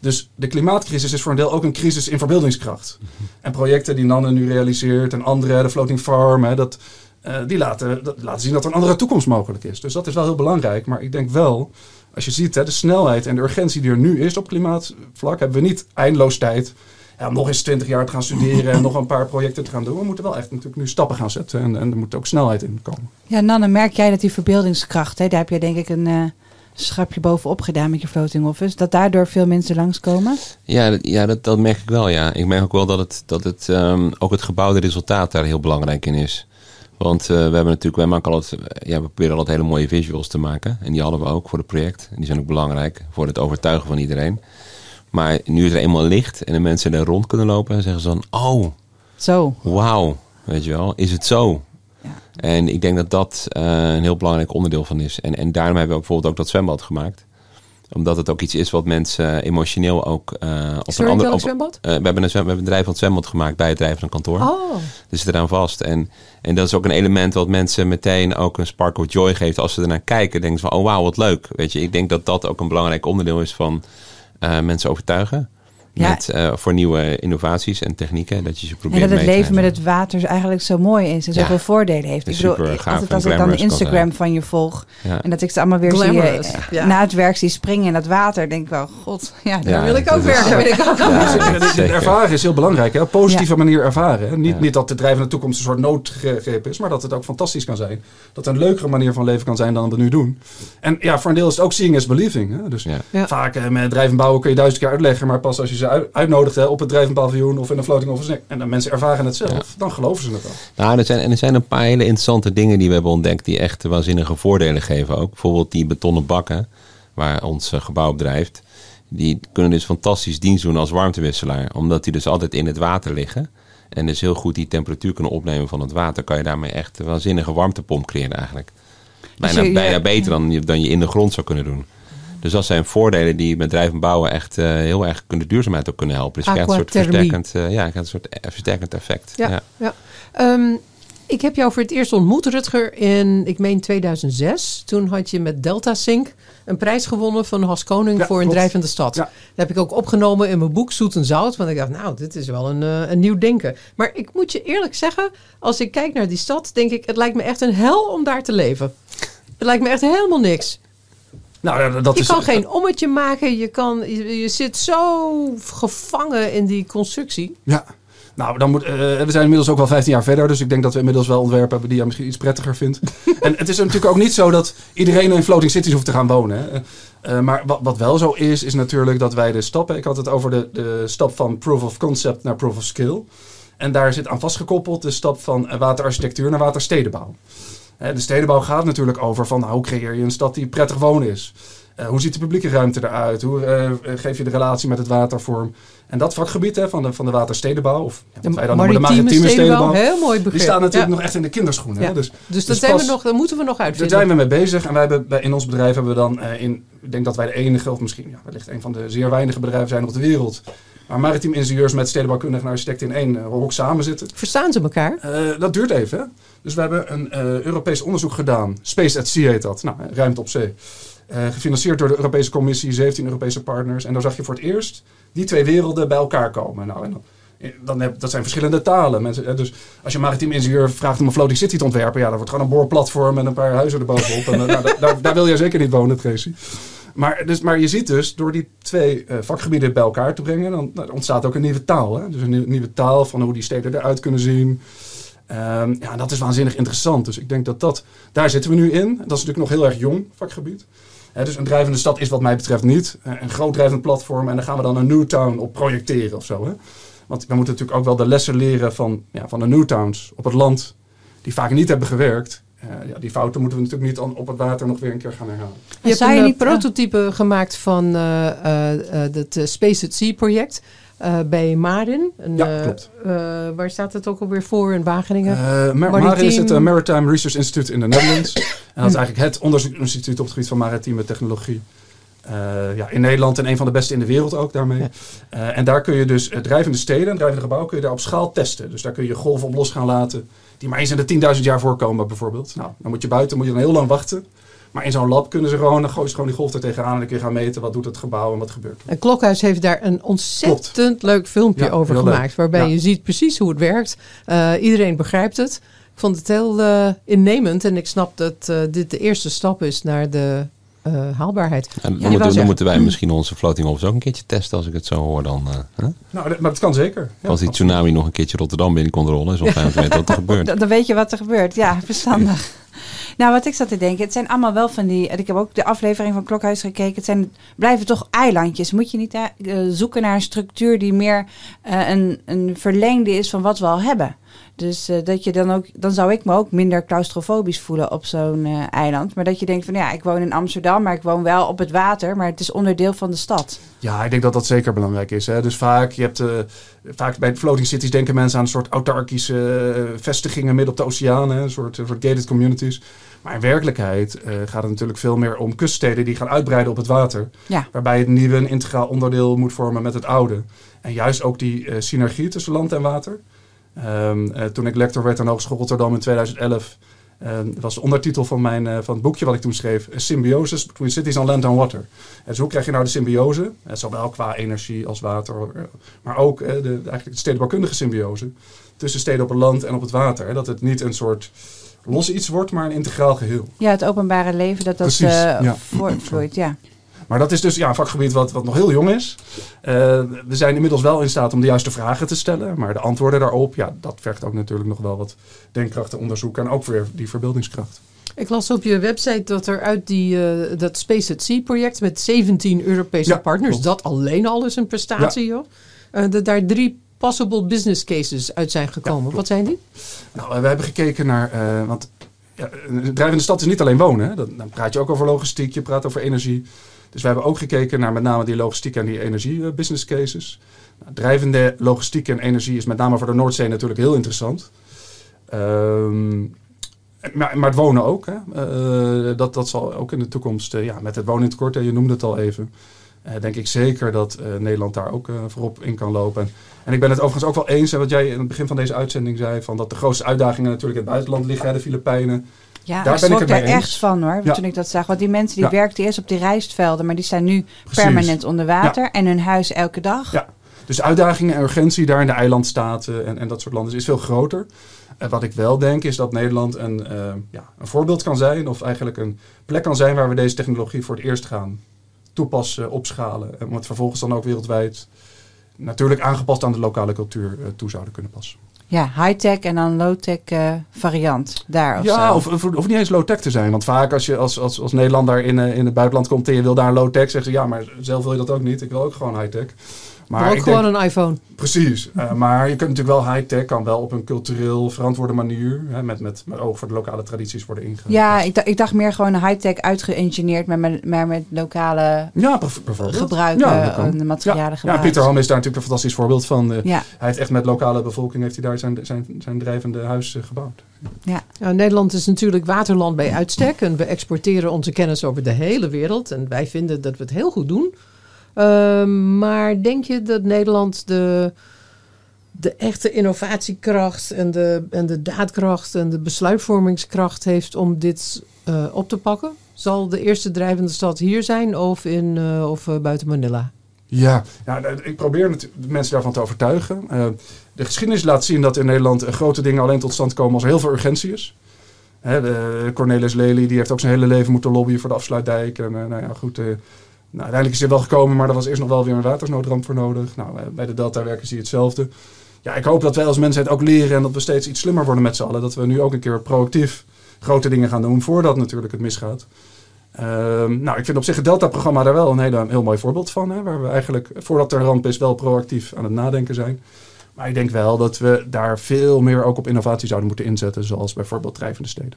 Dus de klimaatcrisis is voor een deel ook een crisis in verbeeldingskracht. En projecten die Nanne nu realiseert en andere, de Floating Farm, hè, dat, uh, die laten, dat, laten zien dat er een andere toekomst mogelijk is. Dus dat is wel heel belangrijk. Maar ik denk wel, als je ziet hè, de snelheid en de urgentie die er nu is op klimaatvlak, hebben we niet eindeloos tijd ja, om nog eens twintig jaar te gaan studeren en nog een paar projecten te gaan doen. We moeten wel echt natuurlijk nu stappen gaan zetten en, en er moet ook snelheid in komen. Ja, Nanne, merk jij dat die verbeeldingskracht, hè, daar heb je denk ik een, uh, schapje bovenop gedaan met je floating office. Dat daardoor veel mensen langskomen. Ja, dat, ja dat, dat merk ik wel. Ja. Ik merk ook wel dat het, dat het ehm, ook het gebouwde resultaat daar heel belangrijk in is. Want eh, we hebben natuurlijk, wij maken altijd, ja, we proberen altijd hele mooie visuals te maken. En die hadden we ook voor het project. En die zijn ook belangrijk voor het overtuigen van iedereen. Maar nu is er eenmaal licht en de mensen er rond kunnen lopen, zeggen ze dan: Oh, Zo. wauw, weet je wel, is het zo? Ja. En ik denk dat dat eh, een heel belangrijk onderdeel van is. En, en daarom hebben we bijvoorbeeld ook dat zwembad gemaakt. Omdat het ook iets is wat mensen emotioneel ook eh, op Sorry, een ander... welk op- zwembad? eh, we, hebben een zwem, we hebben een drijf van het zwembad gemaakt bij het drijf van een kantoor. Oh, Dus eraan vast. En, en dat is ook een element wat mensen meteen ook een spark of joy geeft. Als ze ernaar kijken, denken ze van, oh wauw, wat leuk. Weet je, ik denk dat dat ook een belangrijk onderdeel is van mensen overtuigen. Ja. Met, eh, voor nieuwe innovaties en technieken. Dat je ze En probeert dat het mee te leven met het water eigenlijk zo mooi is en Ja. zoveel voordelen heeft. Ik bedoel, super gaaf altijd en als ik dan Instagram van je volg Ja. en dat ik ze allemaal weer zie Glamorous, eh, ja. na het werk zie springen in dat water, denk ik wel, god, ja, daar Ja, wil ik ook werken. Wil ik ook Ja, dit- dit zeker. ervaren is heel belangrijk. Hè? Op positieve Ja. manier ervaren. Hè? Niet, Ja. niet dat de drijvende toekomst een soort noodgreep is, maar dat het ook fantastisch kan zijn. Dat het een leukere manier van leven kan zijn dan we nu doen. En ja, voor een deel is het ook seeing is believing. Hè? Dus Ja. Ja. vaak eh, met drijvend bouwen kun je duizend keer uitleggen, maar pas als je ze uit- uitnodigt hè, op het drijvend paviljoen of in een floating office en de mensen ervaren het zelf, Ja. dan geloven ze het wel. Nou, er zijn, en er zijn een paar hele interessante dingen die we hebben ontdekt die echt waanzinnige voordelen geven ook. Bijvoorbeeld die betonnen bakken waar ons eh, gebouw op drijft. Die kunnen dus fantastisch dienst doen als warmtewisselaar. Omdat die dus altijd in het water liggen. En dus heel goed die temperatuur kunnen opnemen van het water. Kan je daarmee echt een waanzinnige warmtepomp creëren eigenlijk. Bijna, je- je- bijna beter dan je, dan je in de grond zou kunnen doen. Dus dat zijn voordelen die met drijvend bouwen echt eh, heel erg kunnen de duurzaamheid ook kunnen helpen. Dus je krijgt een soort versterkend, eh, ja, je krijgt een soort eh, versterkend effect. Ja. ja. ja. Ehm, ik heb jou voor het eerst ontmoet, Rutger, in, ik meen 2006. Toen had je met Delta Sync een prijs gewonnen van Has Koning Ja, voor een klopt. drijvende stad. Ja. Dat heb ik ook opgenomen in mijn boek Zoet en Zout. Want ik dacht, nou, dit is wel een, eh, een nieuw denken. Maar ik moet je eerlijk zeggen, als ik kijk naar die stad, denk ik, het lijkt me echt een hel om daar te leven. Het lijkt me echt helemaal niks. Nou, dat Je is, kan geen ommetje maken. Je, kan, je, je zit zo gevangen in die constructie. Ja. Nou, dan moet, eh, we zijn inmiddels ook wel 15 jaar verder. Dus ik denk dat we inmiddels wel ontwerpen hebben die jij misschien iets prettiger vindt. en het is natuurlijk ook niet zo dat iedereen in floating cities hoeft te gaan wonen. Hè. Eh, maar wat, wat wel zo is, is natuurlijk dat wij de stappen... Ik had het over de, de stap van proof of concept naar proof of skill. En daar zit aan vastgekoppeld de stap van eh, waterarchitectuur naar waterstedenbouw. De stedenbouw gaat natuurlijk over van nou, hoe creëer je een stad die prettig wonen is. Eh, hoe ziet de publieke ruimte eruit? Hoe eh, geef je de relatie met het water vorm? En dat vakgebied hè, van, de, van de waterstedenbouw, of ja, wat wij dan noemen de maritieme stedenbouw, Heel mooi begrip. die staan natuurlijk Ja. nog echt in de kinderschoenen. Ja. Hè? Dus Dus, dat Dus zijn pas- we nog, daar moeten we nog daar uitvinden. zijn we mee bezig. En wij hebben, bij, in ons bedrijf hebben we dan eh, in, ik denk dat wij de enige, of misschien ja, wellicht een van de zeer weinige bedrijven zijn op de wereld. Waar maritiem ingenieurs met stedenbouwkundigen en architecten in één hok samen zitten. Verstaan ze elkaar? Dat duurt even. Hè? Dus we hebben een eh, Europees onderzoek gedaan. Space at Sea heet dat. Nou, eh, ruimte op zee. Eh, gefinancierd door de Europese Commissie, 17 Europese partners. En daar zag je voor het eerst die twee werelden bij elkaar komen. Nou, en dan, dan heb, dat zijn verschillende talen. Mensen, dus als je maritiem ingenieur vraagt om een floating city te ontwerpen, ja, dan wordt gewoon een boorplatform en een paar huizen erbovenop. en, nou, daar- wil je zeker niet wonen, Tracy. Maar, dus, maar je ziet dus, door die twee vakgebieden bij elkaar te brengen, dan nou, ontstaat ook een nieuwe taal. Hè? Dus een nieuw- nieuwe taal van hoe die steden eruit kunnen zien. Ehm, ja, dat is waanzinnig interessant. Dus ik denk dat dat, daar zitten we nu in. Dat is natuurlijk nog heel erg jong vakgebied. Dus een drijvende stad is wat mij betreft niet eh, een groot drijvend platform. En daar gaan we dan een Newtown op projecteren of zo. Hè? Want we moeten natuurlijk ook wel de lessen leren van, ja, van de Newtowns op het land. Die vaak niet hebben gewerkt. Eh, ja, die fouten moeten we natuurlijk niet op het water nog weer een keer gaan herhalen. Je hebt een je eh, niet- prototype gemaakt van eh, eh, eh, het Space at Sea project eh, bij Marin. Een, Ja, eh, eh, waar staat het ook alweer voor in Wageningen? Mar- Marin is het Maritime Research Institute in de Netherlands. en dat is eigenlijk het onderzoeksinstituut op het gebied van maritieme technologie. Ja, in Nederland en een van de beste in de wereld ook daarmee. Ja. En daar kun je dus drijvende steden, drijvende gebouwen, kun je daar op schaal testen. Dus daar kun je golven op los gaan laten, die maar eens in de 10.000 jaar voorkomen bijvoorbeeld. Nou, dan moet je buiten, moet je dan heel lang wachten. Maar in zo'n lab kunnen ze gewoon, dan gooien ze gewoon die golf er tegenaan en dan kun je gaan meten wat doet het gebouw en wat gebeurt er. En Klokhuis heeft daar een ontzettend leuk filmpje Ja, over leuk. gemaakt. Waarbij Ja. je ziet precies hoe het werkt. Eh, iedereen begrijpt het. Ik vond het heel eh, innemend. En ik snap dat eh, dit de eerste stap is naar de eh, haalbaarheid. En dan, moeten, dan moeten wij misschien onze floating office ook een keertje testen als ik het zo hoor. Dan, eh, hè? Nou, dat- maar dat kan zeker. Ja, als die tsunami nog een keertje Rotterdam binnenkomt rollen, is wat er gebeurt. Dan, dan weet je wat er gebeurt. Ja, verstandig. Nou, wat ik zat te denken, het zijn allemaal wel van die. Ik heb ook de aflevering van Klokhuis gekeken. Het zijn, blijven toch eilandjes. Moet je niet eh, zoeken naar een structuur die meer eh, een, een verlengde is van wat we al hebben? Dus eh, dat je dan ook, dan zou ik me ook minder claustrofobisch voelen op zo'n eh, eiland. Maar dat je denkt van ja, ik woon in Amsterdam, maar ik woon wel op het water, maar het is onderdeel van de stad. Ja, ik denk dat dat zeker belangrijk is. Hè. Dus vaak, je hebt, eh, vaak bij floating cities denken mensen aan een soort autarkische vestigingen midden op de oceaan, hè, een soort, een soort gated communities. Maar in werkelijkheid gaat het natuurlijk veel meer om kuststeden die gaan uitbreiden op het water. Ja. Waarbij het nieuwe een integraal onderdeel moet vormen met het oude. En juist ook die synergie tussen land en water. Ehm, eh, toen ik lector werd aan Hogeschool Rotterdam in 2011, ehm, was de ondertitel van, mijn, eh, van het boekje wat ik toen schreef, Symbiosis Between Cities on Land and Water. En dus hoe krijg je nou de symbiose, eh, zowel qua energie als water, maar ook de, eigenlijk de stedenbouwkundige symbiose tussen steden op het land en op het water. Hè? Dat het niet een soort los iets wordt, maar een integraal geheel. Ja, het openbare leven dat dat Precies, ja. voortvloeit. Ja. Maar dat is dus ja, een vakgebied wat, wat nog heel jong is. Eh, we zijn inmiddels wel in staat om de juiste vragen te stellen. Maar de antwoorden daarop, ja, dat vergt ook natuurlijk nog wel wat denkkracht en onderzoek. En ook weer die verbeeldingskracht. Ik las op je website dat er uit die, eh, dat Space at Sea project met 17 Europese Ja, partners, klopt. dat alleen al is een prestatie joh, eh, dat daar drie possible business cases uit zijn gekomen. Wat zijn die? Nou, we hebben gekeken naar. want ja, een drijvende stad is niet alleen wonen. Hè? Dan, dan praat je ook over logistiek, je praat over energie. Dus we hebben ook gekeken naar met name die logistiek en die energie eh, business cases. Nou, drijvende logistiek en energie is met name voor de Noordzee natuurlijk heel interessant. Ehm, maar, maar het wonen ook. Hè? Eh, dat, dat zal ook in de toekomst, eh, ja, met het woningtekort, en je noemde het al even. denk ik zeker dat Nederland daar ook voorop in kan lopen. En, en ik ben het overigens ook wel eens, hè, wat jij in het begin van deze uitzending zei, van dat de grootste uitdagingen natuurlijk in het buitenland liggen, hè, de Filipijnen. Ja, Daar ben ik er eens. echt van hoor, Ja. toen ik dat zag. Want die mensen die Ja. werkten eerst op die rijstvelden, maar die zijn nu Precies. permanent onder water en hun huis elke dag. Ja. Dus uitdagingen en urgentie daar in de eilandstaten en, en dat soort landen is veel groter. En wat ik wel denk is dat Nederland een, eh, ja, een voorbeeld kan zijn, of eigenlijk een plek kan zijn waar we deze technologie voor het eerst gaan toepassen, opschalen. En om het vervolgens dan ook wereldwijd natuurlijk aangepast aan de lokale cultuur eh, toe zouden kunnen passen. Ja, high-tech en dan low-tech eh, variant daar of ja, zo. of, of, of niet eens low-tech te zijn. Want vaak als je als, als, als Nederlander in, eh, in het buitenland komt en je wil daar een low-tech, zeggen ze ja, maar zelf wil je dat ook niet. Ik wil ook gewoon high-tech. Maar ook gewoon denk- een iPhone. Precies, Eh, maar je kunt natuurlijk wel high-tech, kan wel op een cultureel verantwoorde manier, hè, met, met, met oog voor de lokale tradities worden ingegaan. Ja, ik, dacht- ik dacht meer gewoon high-tech uitgeïngineerd, maar met, maar met lokale ja bijvoorbeeld. gebruiken Ja, de materialen Ja, gebruiken. Pieter Ham is daar natuurlijk een fantastisch voorbeeld van. Eh, Ja, Hij heeft echt met lokale bevolking heeft hij daar zijn, zijn, zijn drijvende huis eh, gebouwd. Nou, Nederland is natuurlijk waterland bij uitstek en we exporteren onze kennis over de hele wereld en wij vinden dat we het heel goed doen. Ehm, maar denk je dat Nederland de, de echte innovatiekracht en de, en de daadkracht en de besluitvormingskracht heeft om dit eh, op te pakken? Zal de eerste drijvende stad hier zijn of, in, eh, of eh, buiten Manila? Ja, ja eh, ik probeer mensen daarvan te overtuigen. De geschiedenis laat zien dat in Nederland grote dingen alleen tot stand komen als er heel veel urgentie is. Cornelis Lely die heeft ook zijn hele leven moeten lobbyen voor de afsluitdijk. En nou ja, goed. Nou, uiteindelijk is hij wel gekomen, maar er was eerst nog wel weer een watersnoodramp voor nodig. Nou, eh, bij de Delta-werken zie je hetzelfde. Ja, ik hoop dat wij als mensheid ook leren en dat we steeds iets slimmer worden met z'n allen. Dat we nu ook een keer proactief grote dingen gaan doen voordat natuurlijk het misgaat. Ehm, nou, ik vind op zich het Delta-programma daar wel een hele, heel mooi voorbeeld van. Hè, waar we eigenlijk, voordat er een ramp is, wel proactief aan het nadenken zijn. Maar ik denk wel dat we daar veel meer ook op innovatie zouden moeten inzetten. Zoals bijvoorbeeld drijvende steden.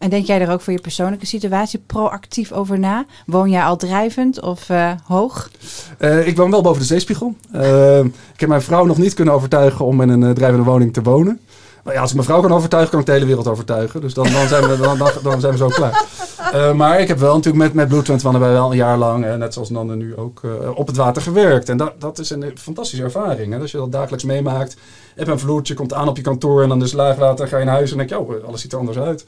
En denk jij er ook voor je persoonlijke situatie proactief over na? Woon jij al drijvend of eh, hoog? Eh, ik woon wel boven de zeespiegel. Ehm, ik heb mijn vrouw nog niet kunnen overtuigen om in een eh, drijvende woning te wonen. Nou ja, als ik mijn vrouw kan overtuigen, kan ik de hele wereld overtuigen. Dus dan, dan, zijn, we, dan, dan, zijn we zo klaar. Eh, maar ik heb wel natuurlijk met, met Blue 21 hebben wij wel een jaar lang, eh, net zoals Nanne nu ook, eh, op het water gewerkt. En dat, dat is een eh, fantastische ervaring. Hè? Als je dat dagelijks meemaakt. Heb een vloertje, komt aan op je kantoor en dan is laagwater, ga je naar huis en denk je, oh, alles ziet er anders uit.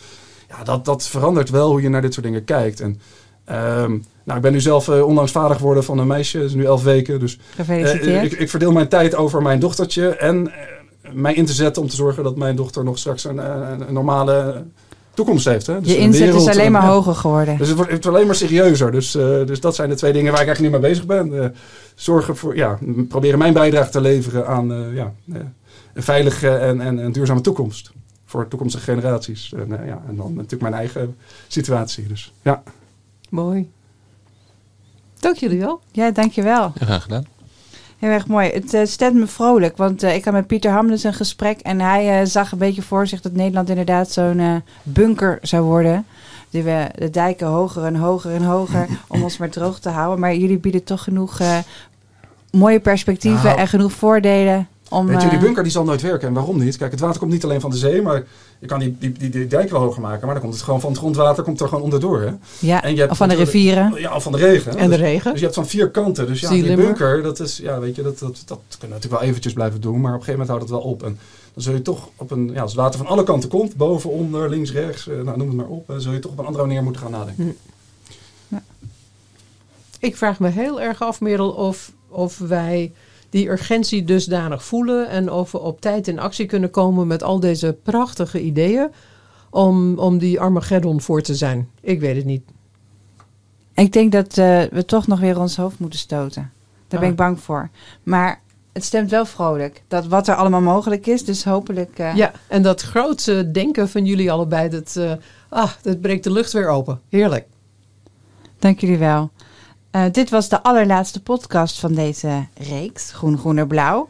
Ja, dat, dat verandert wel hoe je naar dit soort dingen kijkt. En, ehm, nou, ik ben nu zelf eh, onlangs vader geworden van een meisje, dat is nu elf weken. Dus Gefeliciteerd. eh, ik, ik verdeel mijn tijd over mijn dochtertje en eh, mij in te zetten om te zorgen dat mijn dochter nog straks een, een, een normale toekomst heeft. Hè? Dus je inzet wereld, is alleen maar hoger geworden. Dus het wordt, het wordt alleen maar serieuzer. Dus, dus dat zijn de twee dingen waar ik eigenlijk nu mee bezig ben. Eh, zorgen voor, ja, proberen mijn bijdrage te leveren aan ja, een veilige en, en, en duurzame toekomst. Voor toekomstige generaties. En, eh, ja, en dan natuurlijk mijn eigen situatie. Dus ja. Mooi. Dank jullie wel. Ja, dankjewel. Ja, graag gedaan. Heel erg mooi. Het eh, stemt me vrolijk, want eh, ik had met Pieter Hamles een gesprek en hij eh, zag een beetje voor zich dat Nederland inderdaad zo'n bunker zou worden. Die we de dijken hoger en hoger en hoger om ons maar droog te houden. Maar jullie bieden toch genoeg eh, mooie perspectieven Nou, en genoeg voordelen om. Weet je, die eh, bunker die zal nooit werken. En waarom niet? Kijk, het water komt niet alleen van de zee, maar je kan die, die, die, die dijk wel hoger maken. Maar dan komt het gewoon van het grondwater komt er gewoon onderdoor. Hè? ja, en je hebt of van de rivieren. Ja, of van de regen. En de Dus- regen. Dus je hebt van vier kanten. Dus ja, die bunker, dat is, ja, weet je, dat, dat, dat kunnen we natuurlijk wel eventjes blijven doen. Maar op een gegeven moment houdt het wel op. En dan zul je toch op een, ja, als het water van alle kanten komt, boven, onder, links, rechts, eh, nou, noem het maar op. eh, zul je toch op een andere manier moeten gaan nadenken. Ik vraag me heel erg af, Merel, of, of wij die urgentie dusdanig voelen en of we op tijd in actie kunnen komen met al deze prachtige ideeën om, om die Armageddon voor te zijn. Ik weet het niet. Ik denk dat eh, we toch nog weer ons hoofd moeten stoten. Daar ben Ah. ik bang voor. Maar het stemt wel vrolijk. Dat wat er allemaal mogelijk is. Dus hopelijk. eh, Ja, en dat grootse denken van jullie allebei, dat, eh, ah, dat breekt de lucht weer open. Heerlijk. Dank jullie wel. Eh, dit was de allerlaatste podcast van deze reeks, Groen, Groener, Blauw.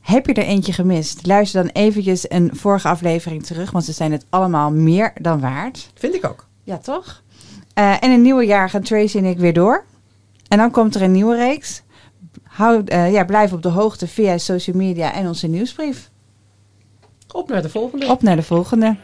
Heb je er eentje gemist? Luister dan eventjes een vorige aflevering terug, want ze zijn het allemaal meer dan waard. Vind ik ook. Ja, toch? Eh, en in het nieuwe jaar gaan Tracy en ik weer door. En dan komt er een nieuwe reeks. Hou, eh, ja, blijf op de hoogte via social media en onze nieuwsbrief. Op naar de volgende. Op naar de volgende.